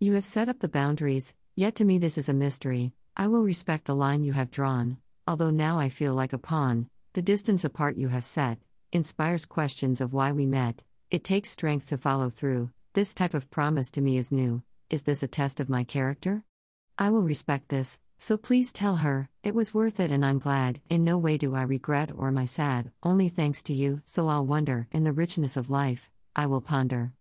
You have set up the boundaries, yet to me this is a mystery. I will respect the line you have drawn, although now I feel like a pawn. The distance apart you have set inspires questions of why we met. It takes strength to follow through. This type of promise to me is new. Is this a test of my character? I will respect this, so please tell her, it was worth it and I'm glad. In no way do I regret or am I sad, only thanks to you. So I'll wonder, in the richness of life, I will ponder.